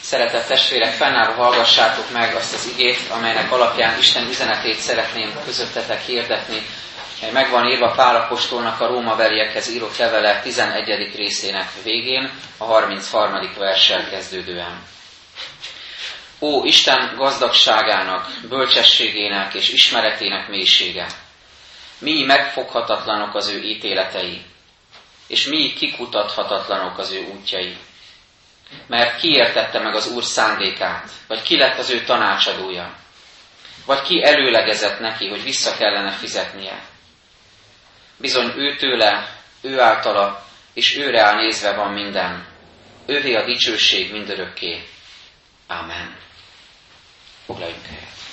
Szeretett testvérek, fennállva hallgassátok meg azt az igét, amelynek alapján Isten üzenetét szeretném közöttetek hirdetni. Meg van írva Pálapostolnak a Róma veliekhez írott levele 11. részének végén, a 33. verssel kezdődően. Ó, Isten gazdagságának, bölcsességének és ismeretének mélysége! Mi megfoghatatlanok az ő ítéletei, és mi kikutathatatlanok az ő útjai. Mert ki értette meg az Úr szándékát, vagy ki lett az ő tanácsadója, vagy ki előlegezett neki, hogy vissza kellene fizetnie. Bizony ő tőle, ő általa, és őre áll nézve van minden. Ővé a dicsőség mindörökké. Amen. Foglaljunk helyet.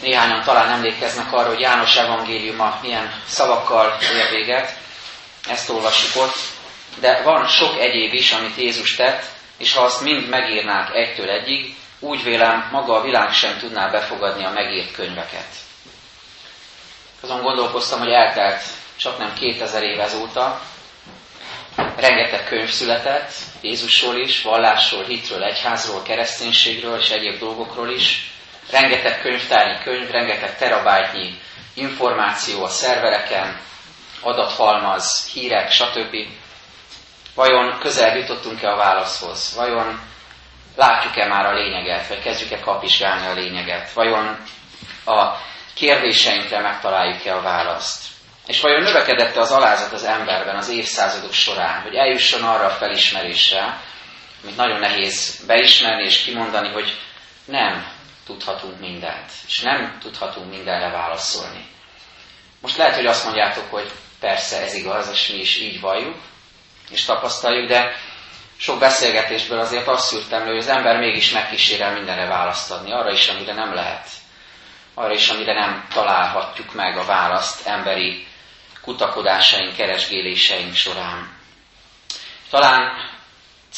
Néhányan talán emlékeznek arra, hogy János evangéliuma milyen szavakkal ér véget. Ezt olvassuk ott. De van sok egyéb is, amit Jézus tett, és ha azt mind megírnák egytől egyig, úgy vélem, maga a világ sem tudná befogadni a megírt könyveket. Azon gondolkoztam, hogy eltelt csak nem 2000 év ezóta, rengeteg könyv született, Jézusról is, vallásról, hitről, egyházról, kereszténységről és egyéb dolgokról is, rengeteg könyvtári könyv, rengeteg terabájtnyi információ a szervereken, adathalmaz, hírek, stb. Vajon közel jutottunk-e a válaszhoz? Vajon látjuk-e már a lényeget, vagy kezdjük-e kapizsgálni a lényeget? Vajon a kérdéseinkre megtaláljuk-e a választ? És vajon növekedett az alázat az emberben az évszázadok során, hogy eljusson arra a felismerésre, amit nagyon nehéz beismerni és kimondani, hogy nem tudhatunk mindent, és nem tudhatunk mindenre válaszolni. Most lehet, hogy azt mondjátok, hogy persze ez igaz, és mi is így valljuk, és tapasztaljuk, de sok beszélgetésből azért azt szűrtem hogy az ember mégis megkísérel mindenre választ adni, arra is, amire nem lehet, arra is, amire nem találhatjuk meg a választ emberi kutakodásaink, keresgéléseink során. Talán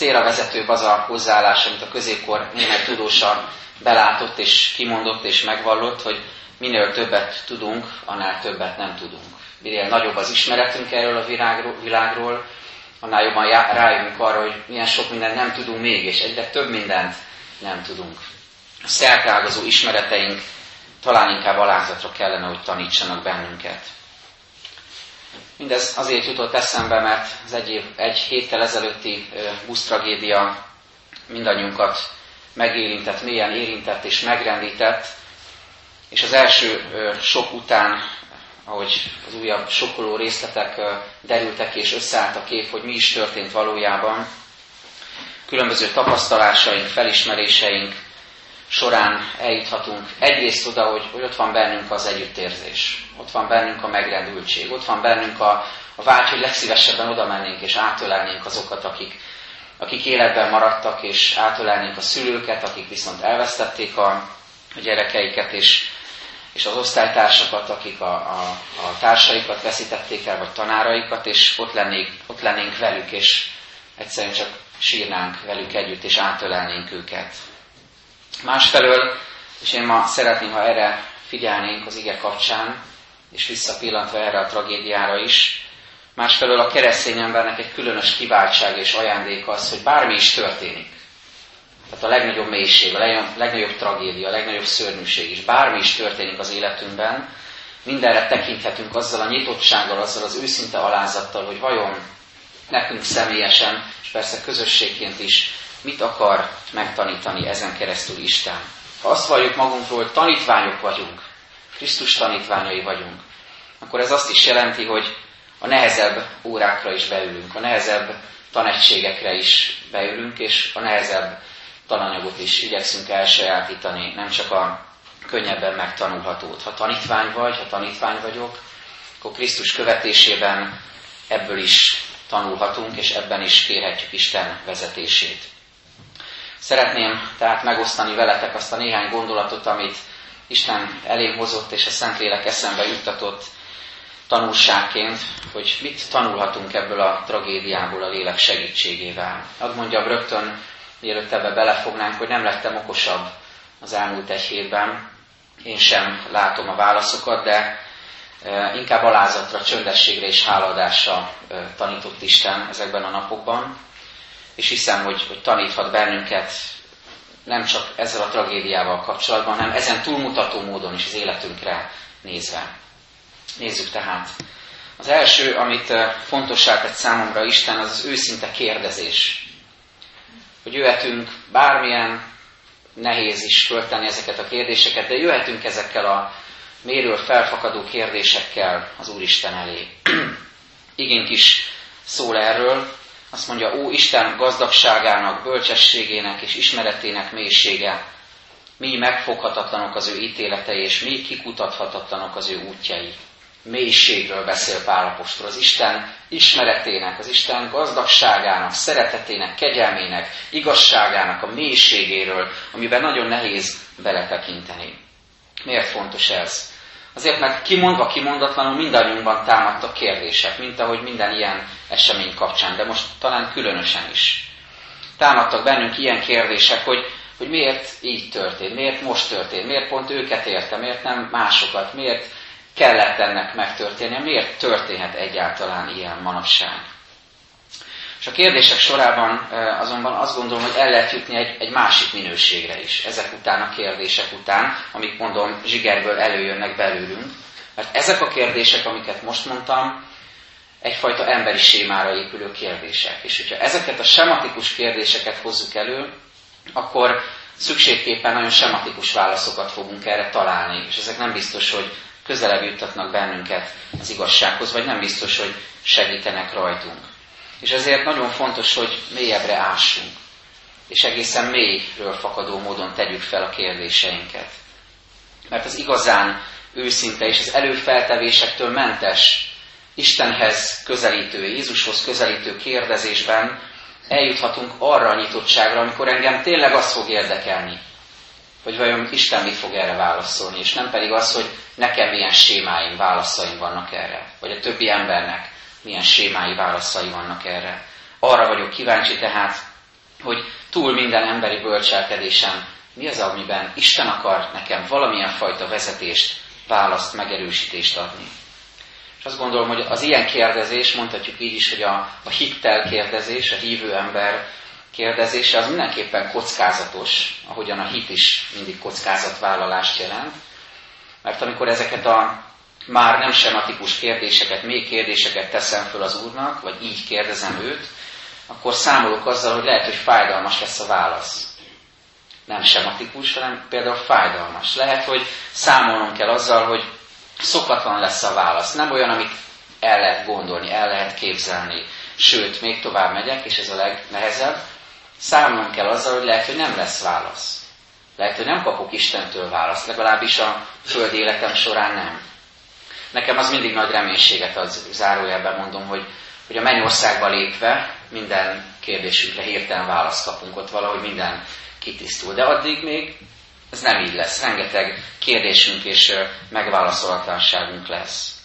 célra vezetőbb az a hozzáállás, amit a középkor német tudósa belátott és kimondott és megvallott, hogy minél többet tudunk, annál többet nem tudunk. Minél nagyobb az ismeretünk erről a világról, annál jobban rájövünk arra, hogy milyen sok mindent nem tudunk még, és egyre több mindent nem tudunk. A szertágazó ismereteink talán inkább alázatra kellene, hogy tanítsanak bennünket. Mindez azért jutott eszembe, mert az egy, év, egy héttel ezelőtti busztragédia mindannyiunkat megérintett, mélyen érintett és megrendített, és az első sok után, ahogy az újabb sokkoló részletek derültek és összeállt a kép, hogy mi is történt valójában, különböző tapasztalásaink, felismeréseink során eljuthatunk egyrészt oda, hogy, hogy ott van bennünk az együttérzés, ott van bennünk a megrendültség, ott van bennünk a, a vágy, hogy legszívesebben oda mennénk és átölelnénk azokat, akik, akik életben maradtak, és átölelnénk a szülőket, akik viszont elvesztették a, a gyerekeiket, és, és az osztálytársakat, akik a, a, a társaikat veszítették el, vagy tanáraikat, és ott lennénk, ott lennénk velük, és egyszerűen csak sírnánk velük együtt, és átölelnénk őket. Másfelől, és én ma szeretném, ha erre figyelnénk az ige kapcsán, és visszapillantva erre a tragédiára is, másfelől a keresztény embernek egy különös kiváltság és ajándék az, hogy bármi is történik. Tehát a legnagyobb mélység, a legnagyobb, legnagyobb tragédia, a legnagyobb szörnyűség is, bármi is történik az életünkben, mindenre tekinthetünk azzal a nyitottsággal, azzal az őszinte alázattal, hogy vajon nekünk személyesen, és persze közösségként is mit akar megtanítani ezen keresztül Isten. Ha azt valljuk magunkról, hogy tanítványok vagyunk, Krisztus tanítványai vagyunk, akkor ez azt is jelenti, hogy a nehezebb órákra is beülünk, a nehezebb tanegységekre is beülünk, és a nehezebb tananyagot is igyekszünk elsajátítani, nem csak a könnyebben megtanulhatót. Ha tanítvány vagy, ha tanítvány vagyok, akkor Krisztus követésében ebből is tanulhatunk, és ebben is kérhetjük Isten vezetését. Szeretném tehát megosztani veletek azt a néhány gondolatot, amit Isten elém hozott, és a Szentlélek eszembe juttatott tanulságként, hogy mit tanulhatunk ebből a tragédiából a lélek segítségével. Ad mondjam rögtön, mielőtt ebbe belefognánk, hogy nem lettem okosabb az elmúlt egy hétben. én sem látom a válaszokat, de inkább alázatra, csöndességre és háladásra tanított Isten ezekben a napokban, és hiszem, hogy, hogy taníthat bennünket nem csak ezzel a tragédiával kapcsolatban, hanem ezen túlmutató módon is az életünkre nézve. Nézzük tehát. Az első, amit fontossá tett számomra Isten, az az őszinte kérdezés. Hogy jöhetünk bármilyen nehéz is föltenni ezeket a kérdéseket, de jöhetünk ezekkel a méről felfakadó kérdésekkel az Úristen elé. Igénk is szól erről, azt mondja, ó Isten gazdagságának, bölcsességének és ismeretének mélysége, mi megfoghatatlanok az ő ítéletei, és mi kikutathatatlanok az ő útjai. Mélységről beszél Pálapostól, az Isten ismeretének, az Isten gazdagságának, szeretetének, kegyelmének, igazságának a mélységéről, amiben nagyon nehéz beletekinteni. Miért fontos ez? Azért, mert kimondva, kimondatlanul mindannyiunkban támadtak kérdések, mint ahogy minden ilyen esemény kapcsán, de most talán különösen is. Támadtak bennünk ilyen kérdések, hogy, hogy miért így történt, miért most történt, miért pont őket érte, miért nem másokat, miért kellett ennek megtörténnie, miért történhet egyáltalán ilyen manapság. És a kérdések sorában azonban azt gondolom, hogy el lehet jutni egy, egy másik minőségre is, ezek után a kérdések után, amik mondom zsigerből előjönnek belőlünk. Mert ezek a kérdések, amiket most mondtam, egyfajta emberi sémára épülő kérdések. És hogyha ezeket a sematikus kérdéseket hozzuk elő, akkor szükségképpen nagyon sematikus válaszokat fogunk erre találni, és ezek nem biztos, hogy közelebb juttatnak bennünket az igazsághoz, vagy nem biztos, hogy segítenek rajtunk. És ezért nagyon fontos, hogy mélyebbre ássunk, és egészen mélyről fakadó módon tegyük fel a kérdéseinket. Mert az igazán őszinte és az előfeltevésektől mentes Istenhez közelítő, Jézushoz közelítő kérdezésben eljuthatunk arra a nyitottságra, amikor engem tényleg az fog érdekelni, hogy vajon Isten mit fog erre válaszolni, és nem pedig az, hogy nekem milyen sémáim, válaszaim vannak erre, vagy a többi embernek milyen sémái válaszai vannak erre. Arra vagyok kíváncsi tehát, hogy túl minden emberi bölcselkedésem, mi az, amiben Isten akar nekem valamilyen fajta vezetést, választ, megerősítést adni. És azt gondolom, hogy az ilyen kérdezés, mondhatjuk így is, hogy a, a hittel kérdezés, a hívő ember kérdezése, az mindenképpen kockázatos, ahogyan a hit is mindig kockázatvállalást jelent. Mert amikor ezeket a már nem sematikus kérdéseket, még kérdéseket teszem föl az Úrnak, vagy így kérdezem őt, akkor számolok azzal, hogy lehet, hogy fájdalmas lesz a válasz. Nem sematikus, hanem például fájdalmas. Lehet, hogy számolnom kell azzal, hogy szokatlan lesz a válasz. Nem olyan, amit el lehet gondolni, el lehet képzelni. Sőt, még tovább megyek, és ez a legnehezebb. Számolnom kell azzal, hogy lehet, hogy nem lesz válasz. Lehet, hogy nem kapok Istentől választ, legalábbis a föld életem során nem. Nekem az mindig nagy reménységet ad, zárójelben mondom, hogy, hogy a mennyországba lépve minden kérdésünkre hirtelen választ kapunk, ott valahogy minden kitisztul. De addig még ez nem így lesz. Rengeteg kérdésünk és megválaszolatlanságunk lesz.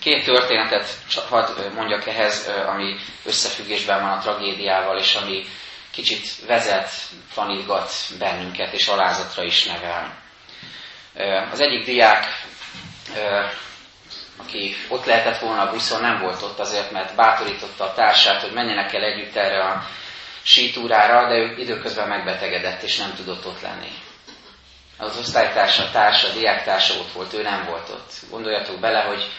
Két történetet hadd mondjak ehhez, ami összefüggésben van a tragédiával, és ami kicsit vezet, tanítgat bennünket, és alázatra is nevel. Az egyik diák aki ott lehetett volna a buszon, nem volt ott azért, mert bátorította a társát, hogy menjenek el együtt erre a sítúrára, de ő időközben megbetegedett, és nem tudott ott lenni. Az osztálytársa, társa, diáktársa ott volt, ő nem volt ott. Gondoljatok bele, hogy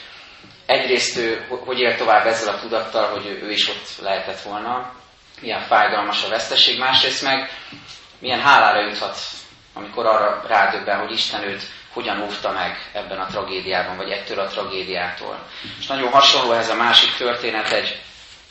egyrészt ő hogy él tovább ezzel a tudattal, hogy ő, ő is ott lehetett volna, milyen fájdalmas a veszteség, másrészt meg milyen hálára juthat, amikor arra rádöbben, hogy Isten őt hogyan óvta meg ebben a tragédiában, vagy ettől a tragédiától. És nagyon hasonló ez a másik történet, egy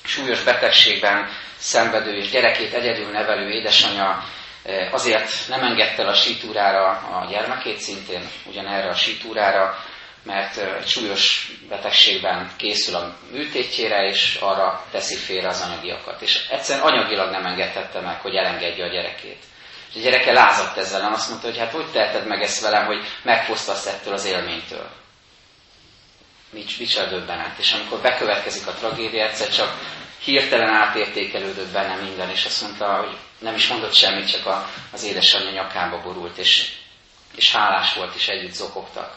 súlyos betegségben szenvedő és gyerekét egyedül nevelő édesanyja eh, azért nem engedte el a sítúrára a gyermekét, szintén ugyanerre a sítúrára, mert eh, egy súlyos betegségben készül a műtétjére, és arra teszi félre az anyagiakat. És egyszerűen anyagilag nem engedhette meg, hogy elengedje a gyerekét. És a gyereke lázadt ezzel, nem azt mondta, hogy hát hogy teheted meg ezt velem, hogy megfosztasz ettől az élménytől. Nincs, micsoda döbbenet. És amikor bekövetkezik a tragédia, egyszer csak hirtelen átértékelődött benne minden, és azt mondta, hogy nem is mondott semmit, csak a, az édesanyja nyakába borult, és és hálás volt, és együtt zokogtak.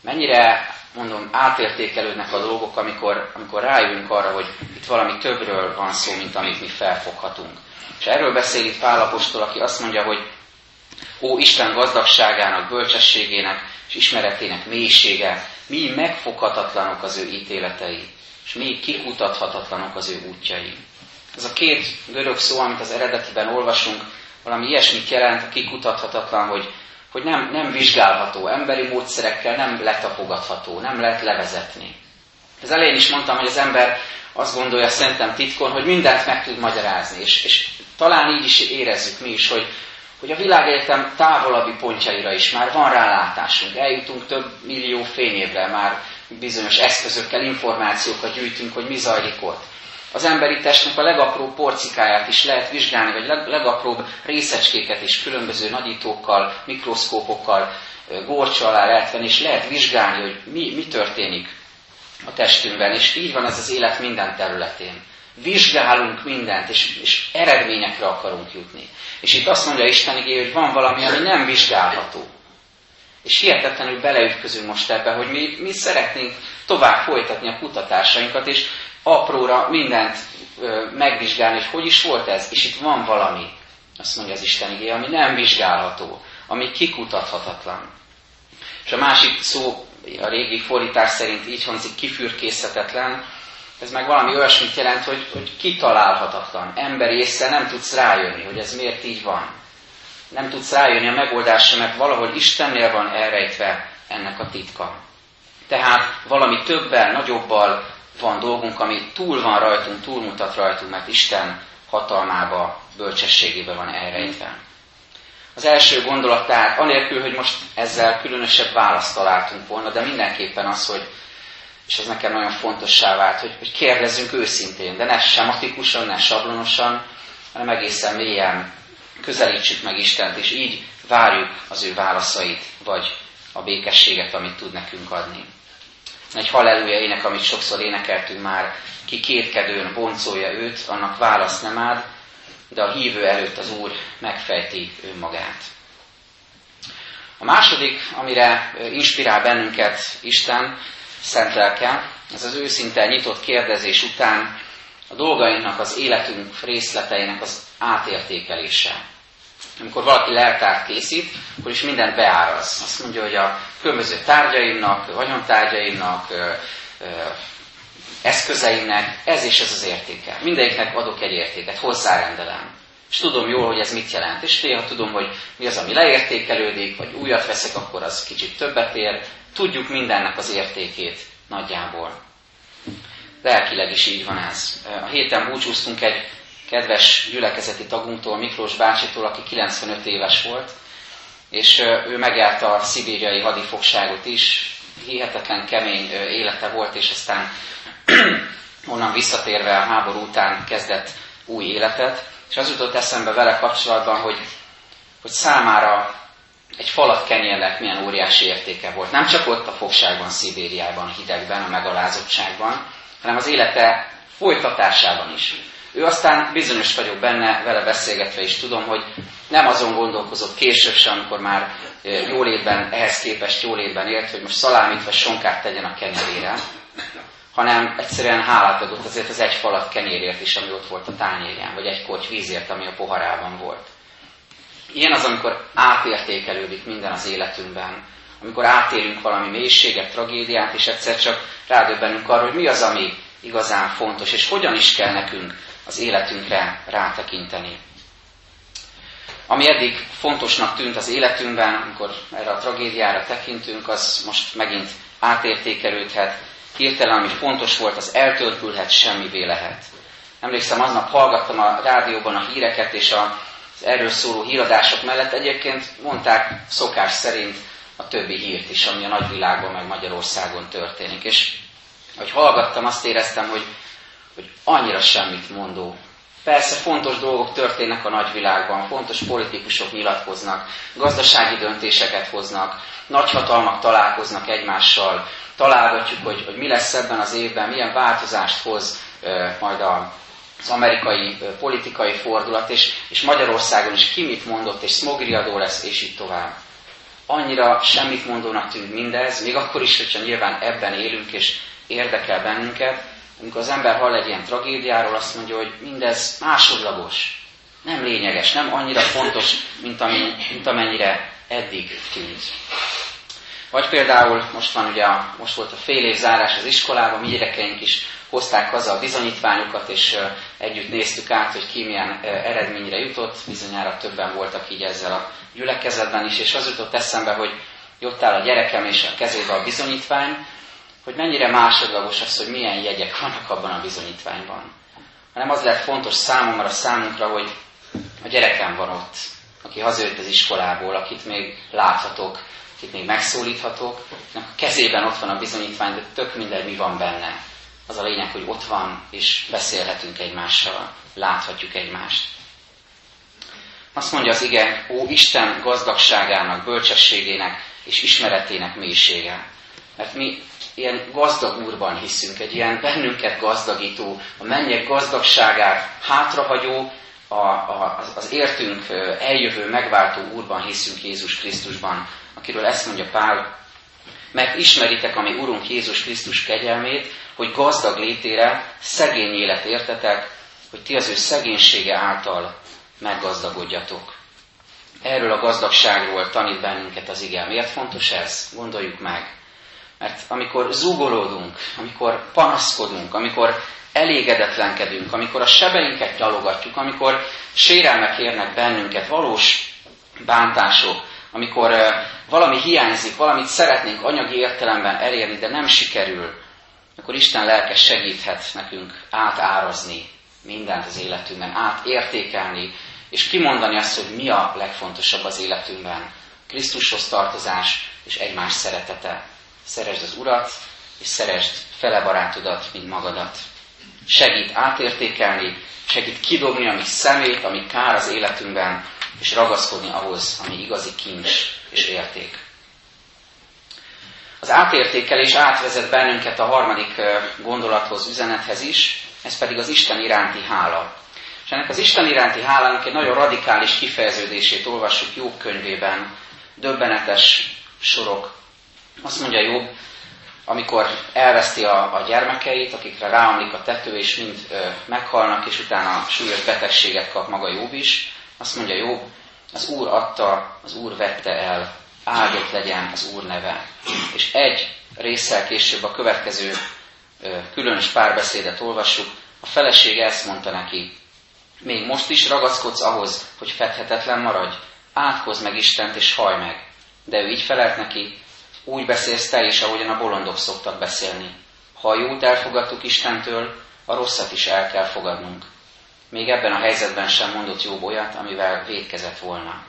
Mennyire, mondom, átértékelődnek a dolgok, amikor, amikor rájövünk arra, hogy itt valami többről van szó, mint amit mi felfoghatunk. És erről beszél itt Pálapostól, aki azt mondja, hogy Ó, Isten gazdagságának, bölcsességének és ismeretének mélysége, mi megfoghatatlanok az ő ítéletei, és mi kikutathatatlanok az ő útjai. Ez a két görög szó, amit az eredetiben olvasunk, valami ilyesmit jelent, a kikutathatatlan, hogy, hogy nem, nem vizsgálható, emberi módszerekkel nem letapogatható, nem lehet levezetni. Az elején is mondtam, hogy az ember azt gondolja szerintem titkon, hogy mindent meg tud magyarázni, és, és talán így is érezzük mi is, hogy, hogy a világegyetem távolabbi pontjaira is már van rálátásunk, eljutunk több millió fényévre, már bizonyos eszközökkel információkat gyűjtünk, hogy mi zajlik ott. Az emberi testnek a legapróbb porcikáját is lehet vizsgálni, vagy legapróbb részecskéket is különböző nagyítókkal, mikroszkópokkal, górcsa alá lehet venni, és lehet vizsgálni, hogy mi, mi történik a testünkben, és így van ez az élet minden területén. Vizsgálunk mindent, és, és eredményekre akarunk jutni. És itt azt mondja Isten igé, hogy van valami, ami nem vizsgálható. És hihetetlenül beleütközünk most ebbe, hogy mi, mi szeretnénk tovább folytatni a kutatásainkat, és apróra mindent megvizsgálni, hogy hogy is volt ez. És itt van valami, azt mondja az Isten igé, ami nem vizsgálható, ami kikutathatatlan. És a másik szó a régi fordítás szerint így hangzik kifürkészhetetlen, ez meg valami olyasmit jelent, hogy, hogy kitalálhatatlan. Emberi észre nem tudsz rájönni, hogy ez miért így van. Nem tudsz rájönni a megoldásra, mert valahol Istennél van elrejtve ennek a titka. Tehát valami többel, nagyobbal van dolgunk, ami túl van rajtunk, túlmutat rajtunk, mert Isten hatalmába, bölcsességébe van elrejtve. Az első gondolat tehát, anélkül, hogy most ezzel különösebb választ találtunk volna, de mindenképpen az, hogy és ez nekem nagyon fontossá vált, hogy, hogy kérdezzünk őszintén, de ne sematikusan, ne sablonosan, hanem egészen mélyen közelítsük meg Istent, és így várjuk az ő válaszait, vagy a békességet, amit tud nekünk adni. Egy halleluja ének, amit sokszor énekeltünk már, ki kétkedőn boncolja őt, annak választ nem áld, de a hívő előtt az Úr megfejti önmagát. A második, amire inspirál bennünket Isten, szent lelke, ez az őszinte nyitott kérdezés után a dolgainknak, az életünk részleteinek az átértékelése. Amikor valaki leltárt készít, akkor is mindent beáraz. Azt mondja, hogy a különböző tárgyaimnak, vagyontárgyaimnak, eszközeimnek ez és ez az értéke. Mindegyiknek adok egy értéket, hozzárendelem. És tudom jól, hogy ez mit jelent. És néha tudom, hogy mi az, ami leértékelődik, vagy újat veszek, akkor az kicsit többet ér, Tudjuk mindennek az értékét nagyjából. Lelkileg is így van ez. A héten búcsúztunk egy kedves gyülekezeti tagunktól, Miklós bácsitól, aki 95 éves volt, és ő megjárta a szibériai hadifogságot is, hihetetlen kemény élete volt, és aztán onnan visszatérve a háború után kezdett új életet, és az jutott eszembe vele kapcsolatban, hogy, hogy számára egy falat kenyérnek milyen óriási értéke volt. Nem csak ott a fogságban, Szibériában, hidegben, a megalázottságban, hanem az élete folytatásában is. Ő aztán bizonyos vagyok benne, vele beszélgetve is tudom, hogy nem azon gondolkozott később sem, amikor már jólétben, ehhez képest jólétben élt, hogy most szalámit vagy sonkát tegyen a kenyerére, hanem egyszerűen hálát adott azért az egy falat kenyérért is, ami ott volt a tányérján, vagy egy korty vízért, ami a poharában volt. Ilyen az, amikor átértékelődik minden az életünkben, amikor átélünk valami mélységet, tragédiát, és egyszer csak rádöbbenünk arra, hogy mi az, ami igazán fontos, és hogyan is kell nekünk az életünkre rátekinteni. Ami eddig fontosnak tűnt az életünkben, amikor erre a tragédiára tekintünk, az most megint átértékelődhet. Hirtelen, ami fontos volt, az eltörpülhet, semmivé lehet. Emlékszem, aznap hallgattam a rádióban a híreket, és az erről szóló híradások mellett egyébként mondták szokás szerint a többi hírt is, ami a nagyvilágban meg Magyarországon történik. És hogy hallgattam, azt éreztem, hogy, hogy annyira semmit mondó. Persze fontos dolgok történnek a nagyvilágban, fontos politikusok nyilatkoznak, gazdasági döntéseket hoznak, nagyhatalmak találkoznak egymással, találgatjuk, hogy, hogy mi lesz ebben az évben, milyen változást hoz majd a az amerikai politikai fordulat, és, és Magyarországon is ki mit mondott, és smogriadó lesz, és így tovább. annyira semmit mondónak tűnik mindez, még akkor is, hogyha nyilván ebben élünk és érdekel bennünket, amikor az ember hall egy ilyen tragédiáról, azt mondja, hogy mindez másodlagos, nem lényeges, nem annyira fontos, mint, ami, mint amennyire eddig tűnt. Vagy például most van ugye, most volt a fél év zárás az iskolában, mi gyerekeink is hozták haza a bizonyítványokat, és együtt néztük át, hogy ki milyen eredményre jutott. Bizonyára többen voltak így ezzel a gyülekezetben is, és az jutott eszembe, hogy ott áll a gyerekem és a kezébe a bizonyítvány, hogy mennyire másodlagos az, hogy milyen jegyek vannak abban a bizonyítványban. Hanem az lehet fontos számomra, számunkra, hogy a gyerekem van ott, aki hazajött az iskolából, akit még láthatok, akit még megszólíthatok, a kezében ott van a bizonyítvány, de tök mindegy, mi van benne. Az a lényeg, hogy ott van, és beszélhetünk egymással, láthatjuk egymást. Azt mondja az ige, ó Isten gazdagságának, bölcsességének és ismeretének mélysége. Mert mi ilyen gazdag úrban hiszünk, egy ilyen bennünket gazdagító, a mennyek gazdagságát hátrahagyó, a, a, az értünk eljövő, megváltó úrban hiszünk Jézus Krisztusban, akiről ezt mondja Pál, mert ismeritek a mi Urunk Jézus Krisztus kegyelmét, hogy gazdag létére szegény élet értetek, hogy ti az ő szegénysége által meggazdagodjatok. Erről a gazdagságról tanít bennünket az igen. Miért fontos ez? Gondoljuk meg. Mert amikor zúgolódunk, amikor panaszkodunk, amikor elégedetlenkedünk, amikor a sebeinket nyalogatjuk, amikor sérelmek érnek bennünket, valós bántások, amikor valami hiányzik, valamit szeretnénk anyagi értelemben elérni, de nem sikerül, akkor Isten lelke segíthet nekünk átárazni mindent az életünkben, átértékelni, és kimondani azt, hogy mi a legfontosabb az életünkben. Krisztushoz tartozás és egymás szeretete. Szeresd az Urat, és szeresd fele barátodat, mint magadat. Segít átértékelni, segít kidobni, ami szemét, ami kár az életünkben, és ragaszkodni ahhoz, ami igazi kincs és érték. Az átértékelés átvezet bennünket a harmadik gondolathoz, üzenethez is, ez pedig az Isten iránti hála. És ennek az Isten iránti hálának egy nagyon radikális kifejeződését olvassuk Jobb könyvében, döbbenetes sorok. Azt mondja Jobb, amikor elveszti a, a gyermekeit, akikre ráomlik a tető, és mind ö, meghalnak, és utána súlyos betegséget kap maga Jobb is, azt mondja Jobb, az Úr adta, az Úr vette el, áldott legyen az Úr neve. És egy résszel később a következő ö, különös párbeszédet olvassuk, a feleség ezt mondta neki, még most is ragaszkodsz ahhoz, hogy fedhetetlen maradj, átkozz meg Istent és haj meg. De ő így felelt neki, úgy beszélsz te is, ahogyan a bolondok szoktak beszélni. Ha a jót elfogadtuk Istentől, a rosszat is el kell fogadnunk. Még ebben a helyzetben sem mondott jobb olyat, amivel védkezett volna.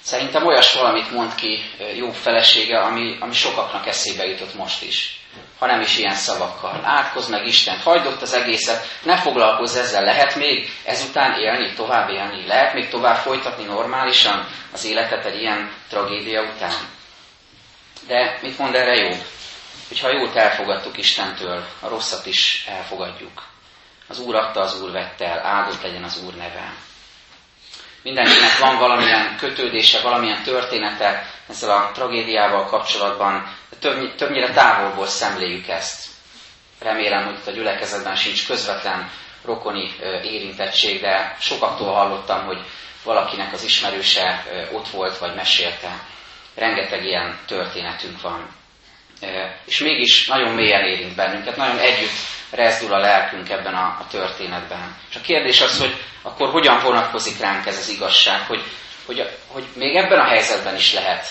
Szerintem olyas valamit mond ki jó felesége, ami, ami sokaknak eszébe jutott most is. Ha nem is ilyen szavakkal. Átkozz meg Isten, hagyd ott az egészet, ne foglalkozz ezzel. Lehet még ezután élni, tovább élni? Lehet még tovább folytatni normálisan az életet egy ilyen tragédia után? De mit mond erre jó? Hogyha jót elfogadtuk Istentől, a rosszat is elfogadjuk. Az Úr adta, az Úr vette el, áldott legyen az Úr neve. Mindenkinek van valamilyen kötődése, valamilyen története ezzel a tragédiával kapcsolatban, több, többnyire távolból szemléljük ezt. Remélem, hogy itt a gyülekezetben sincs közvetlen rokoni érintettség, de sokaktól hallottam, hogy valakinek az ismerőse ott volt, vagy mesélte. Rengeteg ilyen történetünk van. És mégis nagyon mélyen érint bennünket, nagyon együtt rezdul a lelkünk ebben a, a történetben. És a kérdés az, hogy akkor hogyan vonatkozik ránk ez az igazság, hogy, hogy, hogy még ebben a helyzetben is lehet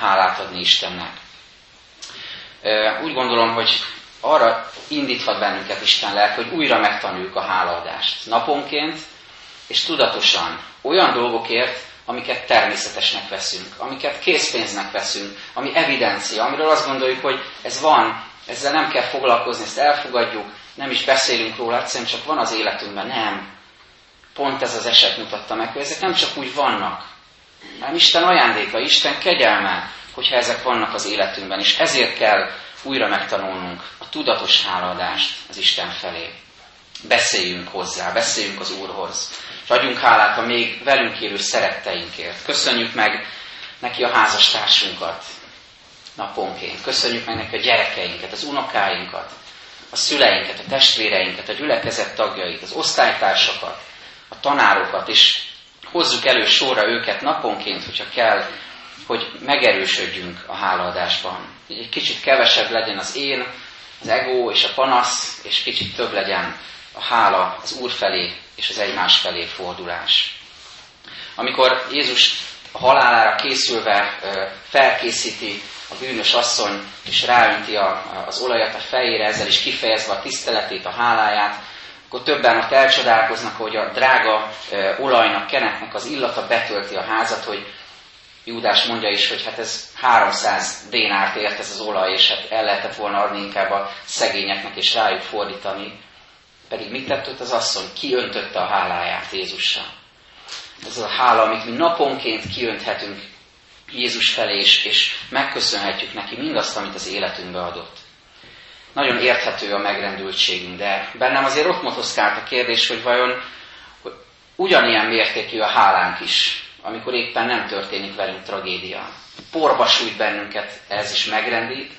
hálát adni Istennek. Úgy gondolom, hogy arra indíthat bennünket Isten lelk, hogy újra megtanuljuk a hálaadást naponként, és tudatosan olyan dolgokért, amiket természetesnek veszünk, amiket készpénznek veszünk, ami evidencia, amiről azt gondoljuk, hogy ez van, ezzel nem kell foglalkozni, ezt elfogadjuk, nem is beszélünk róla, egyszerűen csak van az életünkben. Nem. Pont ez az eset mutatta meg, hogy ezek nem csak úgy vannak, hanem Isten ajándéka, Isten kegyelme, hogyha ezek vannak az életünkben, és ezért kell újra megtanulnunk a tudatos hálaadást az Isten felé. Beszéljünk hozzá, beszéljünk az Úrhoz, és adjunk hálát a még velünk élő szeretteinkért. Köszönjük meg neki a házastársunkat naponként. Köszönjük meg neki a gyerekeinket, az unokáinkat, a szüleinket, a testvéreinket, a gyülekezet tagjait, az osztálytársakat, a tanárokat, és hozzuk elő sorra őket naponként, hogyha kell, hogy megerősödjünk a hálaadásban. Egy kicsit kevesebb legyen az én, az ego és a panasz, és kicsit több legyen a hála az Úr felé és az egymás felé fordulás. Amikor Jézus a halálára készülve felkészíti a bűnös asszony, és ráönti az olajat a fejére, ezzel is kifejezve a tiszteletét, a háláját, akkor többen ott elcsodálkoznak, hogy a drága olajnak, kenetnek az illata betölti a házat, hogy Júdás mondja is, hogy hát ez 300 dénárt ért ez az olaj, és hát el lehetett volna adni inkább a szegényeknek, és rájuk fordítani. Pedig mit tett ott az asszony? Kiöntötte a háláját Jézussal. Ez a hála, amit mi naponként kiönthetünk Jézus felé, és, és megköszönhetjük neki mindazt, amit az életünkbe adott. Nagyon érthető a megrendültségünk, de bennem azért ott motoszkált a kérdés, hogy vajon hogy ugyanilyen mértékű a hálánk is, amikor éppen nem történik velünk tragédia. Porba sújt bennünket, ez is megrendít,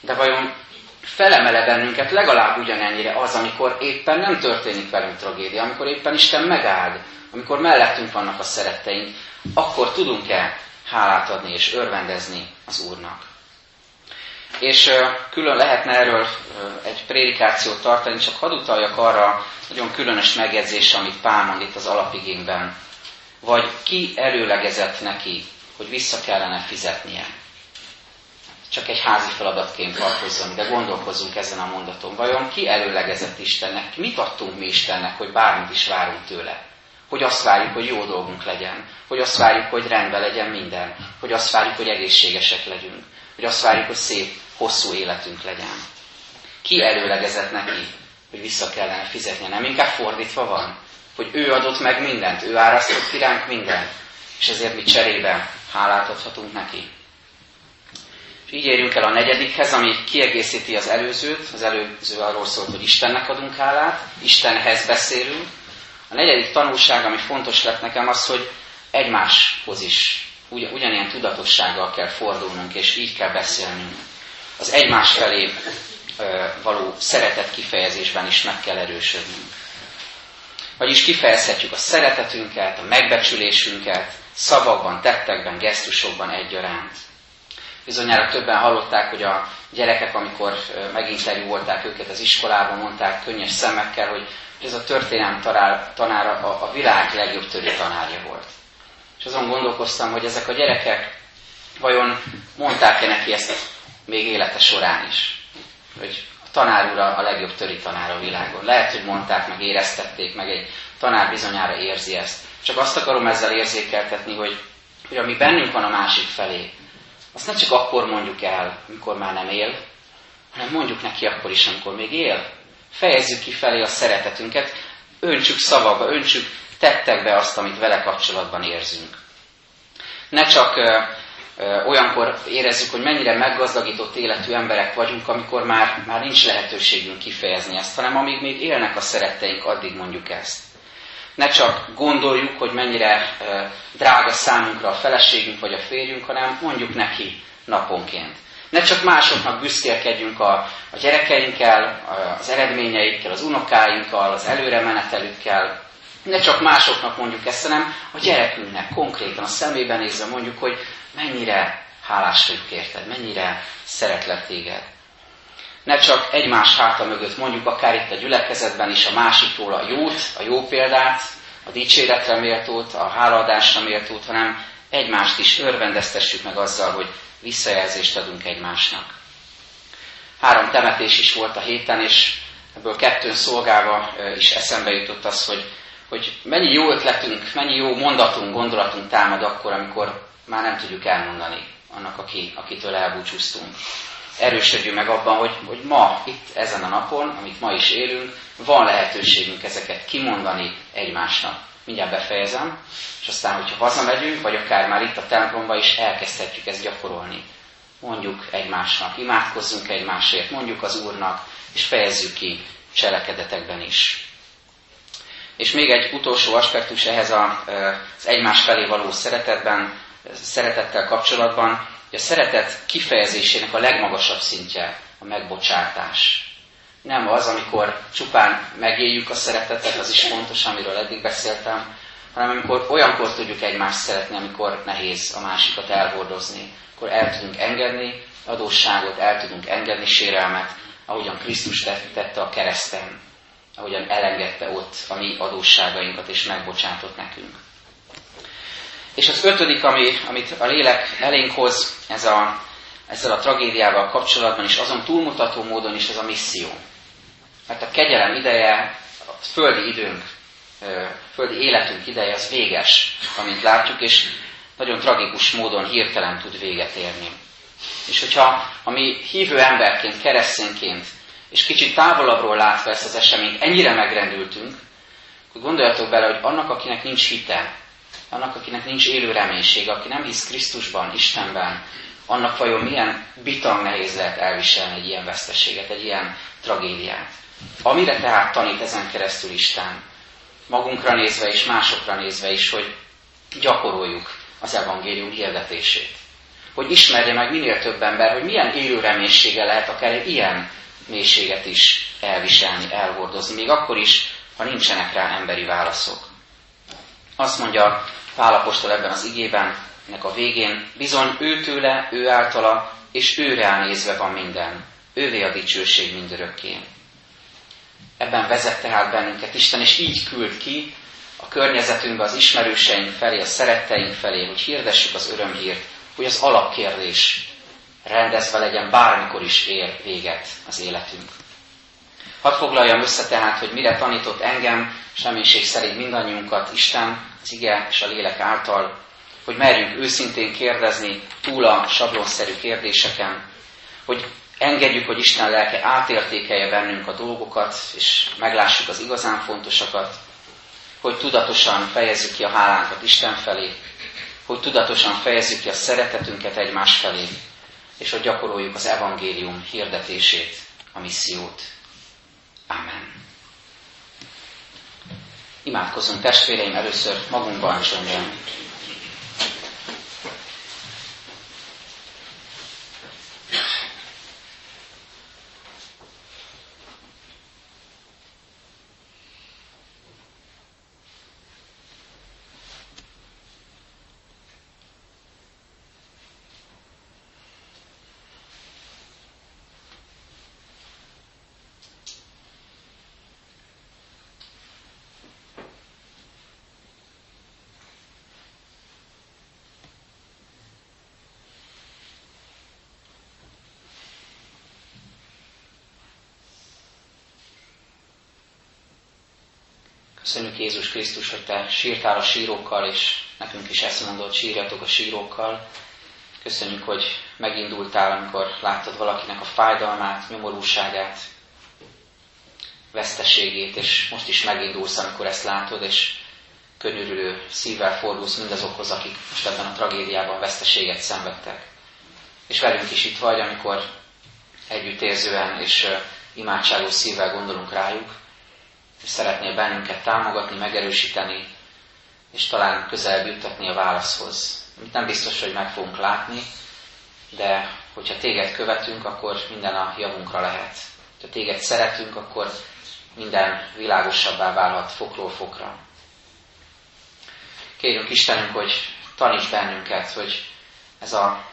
de vajon felemele bennünket legalább ugyanennyire az, amikor éppen nem történik velünk tragédia, amikor éppen Isten megáld, amikor mellettünk vannak a szeretteink, akkor tudunk-e hálát adni és örvendezni az Úrnak. És külön lehetne erről egy prédikációt tartani, csak hadd utaljak arra nagyon különös megjegyzésre, amit Pál mond itt az alapigényben. Vagy ki előlegezett neki, hogy vissza kellene fizetnie. Csak egy házi feladatként tartozzon, de gondolkozzunk ezen a mondaton. Vajon ki előlegezett Istennek? Mit adtunk mi Istennek, hogy bármit is várunk tőle? hogy azt várjuk, hogy jó dolgunk legyen, hogy azt várjuk, hogy rendben legyen minden, hogy azt várjuk, hogy egészségesek legyünk, hogy azt várjuk, hogy szép, hosszú életünk legyen. Ki előlegezett neki, hogy vissza kellene fizetnie? Nem inkább fordítva van, hogy ő adott meg mindent, ő árasztott ki ránk mindent, és ezért mi cserébe hálát adhatunk neki. És így érjünk el a negyedikhez, ami kiegészíti az előzőt. Az előző arról szólt, hogy Istennek adunk hálát, Istenhez beszélünk, a negyedik tanulság, ami fontos lett nekem, az, hogy egymáshoz is ugy, ugyanilyen tudatossággal kell fordulnunk, és így kell beszélnünk. Az egymás felé való szeretet kifejezésben is meg kell erősödnünk. Vagyis kifejezhetjük a szeretetünket, a megbecsülésünket, szavakban, tettekben, gesztusokban egyaránt. Bizonyára többen hallották, hogy a gyerekek, amikor meginterjúolták őket az iskolában, mondták könnyes szemekkel, hogy ez a történelem tanára a, a világ legjobb törő tanárja volt. És azon gondolkoztam, hogy ezek a gyerekek vajon mondták-e neki ezt még élete során is, hogy a tanár ura a legjobb töri tanár a világon. Lehet, hogy mondták, meg éreztették, meg egy tanár bizonyára érzi ezt. Csak azt akarom ezzel érzékeltetni, hogy, hogy ami bennünk van a másik felé, azt nem csak akkor mondjuk el, amikor már nem él, hanem mondjuk neki akkor is, amikor még él. Fejezzük ki felé a szeretetünket, öntsük szavakba, öntsük tettekbe azt, amit vele kapcsolatban érzünk. Ne csak ö, ö, olyankor érezzük, hogy mennyire meggazdagított életű emberek vagyunk, amikor már, már nincs lehetőségünk kifejezni ezt, hanem amíg még élnek a szeretteink, addig mondjuk ezt. Ne csak gondoljuk, hogy mennyire drága számunkra a feleségünk vagy a férjünk, hanem mondjuk neki naponként. Ne csak másoknak büszkélkedjünk a, a gyerekeinkkel, az eredményeikkel, az unokáinkkal, az előremenetelükkel. Ne csak másoknak mondjuk ezt, hanem a gyerekünknek konkrétan a szemében nézve mondjuk, hogy mennyire hálás vagyok érted, mennyire szeretlek téged. Ne csak egymás háta mögött mondjuk akár itt a gyülekezetben is a másikról a jót, a jó példát, a dicséretre méltót, a hálaadásra méltót, hanem egymást is örvendeztessük meg azzal, hogy visszajelzést adunk egymásnak. Három temetés is volt a héten, és ebből kettőn szolgálva is eszembe jutott az, hogy, hogy mennyi jó ötletünk, mennyi jó mondatunk, gondolatunk támad akkor, amikor már nem tudjuk elmondani annak, aki, akitől elbúcsúztunk. Erősödjünk meg abban, hogy, hogy ma, itt ezen a napon, amit ma is élünk, van lehetőségünk ezeket kimondani egymásnak mindjárt befejezem, és aztán, hogyha hazamegyünk, vagy akár már itt a templomba is elkezdhetjük ezt gyakorolni. Mondjuk egymásnak, imádkozzunk egymásért, mondjuk az Úrnak, és fejezzük ki cselekedetekben is. És még egy utolsó aspektus ehhez az egymás felé való szeretetben, szeretettel kapcsolatban, a szeretet kifejezésének a legmagasabb szintje a megbocsátás. Nem az, amikor csupán megéljük a szeretetet, az is fontos, amiről eddig beszéltem, hanem amikor olyankor tudjuk egymást szeretni, amikor nehéz a másikat elhordozni, akkor el tudunk engedni adósságot, el tudunk engedni sérelmet, ahogyan Krisztus tette a kereszten, ahogyan elengedte ott a mi adósságainkat és megbocsátott nekünk. És az ötödik, ami, amit a lélek elénk hoz, ez a, ezzel a tragédiával kapcsolatban is, azon túlmutató módon is ez a misszió. Mert a kegyelem ideje, a földi időnk, földi életünk ideje az véges, amint látjuk, és nagyon tragikus módon hirtelen tud véget érni. És hogyha a mi hívő emberként, keresztényként, és kicsit távolabbról látva ezt az eseményt, ennyire megrendültünk, akkor gondoljatok bele, hogy annak, akinek nincs hite, annak, akinek nincs élő reménység, aki nem hisz Krisztusban, Istenben, annak vajon milyen bitang nehéz lehet elviselni egy ilyen veszteséget, egy ilyen tragédiát. Amire tehát tanít ezen keresztül Isten, magunkra nézve és másokra nézve is, hogy gyakoroljuk az evangélium hirdetését. Hogy ismerje meg minél több ember, hogy milyen élő reménysége lehet akár ilyen mélységet is elviselni, elhordozni, még akkor is, ha nincsenek rá emberi válaszok. Azt mondja Pálapostól ebben az igében, ennek a végén, bizony ő tőle, ő általa, és őre nézve van minden. Ővé a dicsőség mindörökké. Ebben vezet tehát bennünket Isten, és így küld ki a környezetünkbe, az ismerőseink felé, a szeretteink felé, hogy hirdessük az örömhírt, hogy az alapkérdés rendezve legyen, bármikor is ér véget az életünk. Hadd foglaljam össze tehát, hogy mire tanított engem, és reménység szerint mindannyiunkat Isten, az ige és a lélek által, hogy merjünk őszintén kérdezni túl a sablonszerű kérdéseken, hogy engedjük, hogy Isten lelke átértékelje bennünk a dolgokat, és meglássuk az igazán fontosakat, hogy tudatosan fejezzük ki a hálánkat Isten felé, hogy tudatosan fejezzük ki a szeretetünket egymás felé, és hogy gyakoroljuk az evangélium hirdetését, a missziót. Amen. Imádkozunk testvéreim először magunkban csöndben. Köszönjük Jézus Krisztus, hogy Te sírtál a sírókkal, és nekünk is ezt mondod, sírjatok a sírókkal. Köszönjük, hogy megindultál, amikor láttad valakinek a fájdalmát, nyomorúságát, veszteségét, és most is megindulsz, amikor ezt látod, és könyörülő szívvel fordulsz mindazokhoz, akik most ebben a tragédiában veszteséget szenvedtek. És velünk is itt vagy, amikor együttérzően és imádságos szívvel gondolunk rájuk, és szeretnél bennünket támogatni, megerősíteni, és talán közelebb juttatni a válaszhoz. Amit nem biztos, hogy meg fogunk látni, de hogyha téged követünk, akkor minden a javunkra lehet. Ha téged szeretünk, akkor minden világosabbá válhat fokról fokra. Kérjünk Istenünk, hogy taníts bennünket, hogy ez a,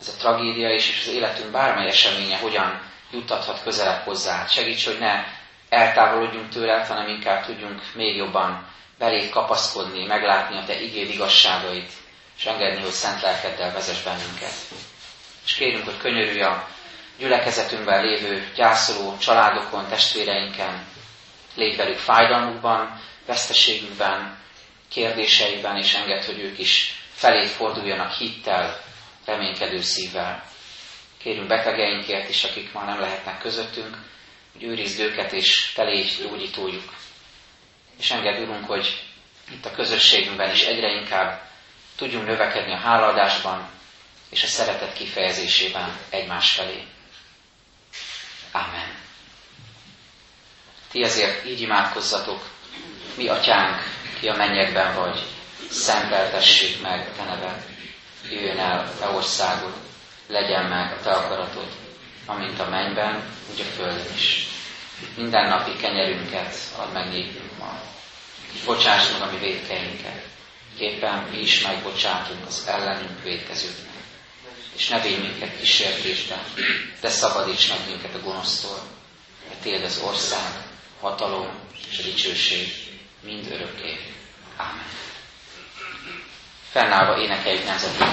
ez a tragédia is, és az életünk bármely eseménye hogyan juttathat közelebb hozzá. Segíts, hogy ne eltávolodjunk tőle, hanem inkább tudjunk még jobban belé kapaszkodni, meglátni a Te igéd igazságait, és engedni, hogy szent lelkeddel vezess bennünket. És kérjünk, hogy könyörülj a gyülekezetünkben lévő gyászoló családokon, testvéreinken, légy velük fájdalmukban, veszteségükben, kérdéseiben, és enged, hogy ők is felé forduljanak hittel, reménykedő szívvel. Kérünk betegeinkért is, akik ma nem lehetnek közöttünk, hogy őrizd őket, és te légy gyógyítójuk. És engedd, Urunk, hogy itt a közösségünkben is egyre inkább tudjunk növekedni a hálaadásban és a szeretet kifejezésében egymás felé. Amen. Ti ezért így imádkozzatok, mi atyánk, ki a mennyekben vagy, szenteltessék meg a te neved, jöjjön el a te országod, legyen meg a te akaratod, amint a mennyben, úgy a földön is. Minden napi kenyerünket add meg nékünk ma, és bocsáss meg a mi védkeinket, éppen mi is megbocsátunk az ellenünk védkezőknek. És ne védj minket kísértésben, de szabadíts meg minket a gonosztól, mert Tiéd az ország, hatalom és a dicsőség mind örökké. Ámen. Fennállva énekeljük nemzeti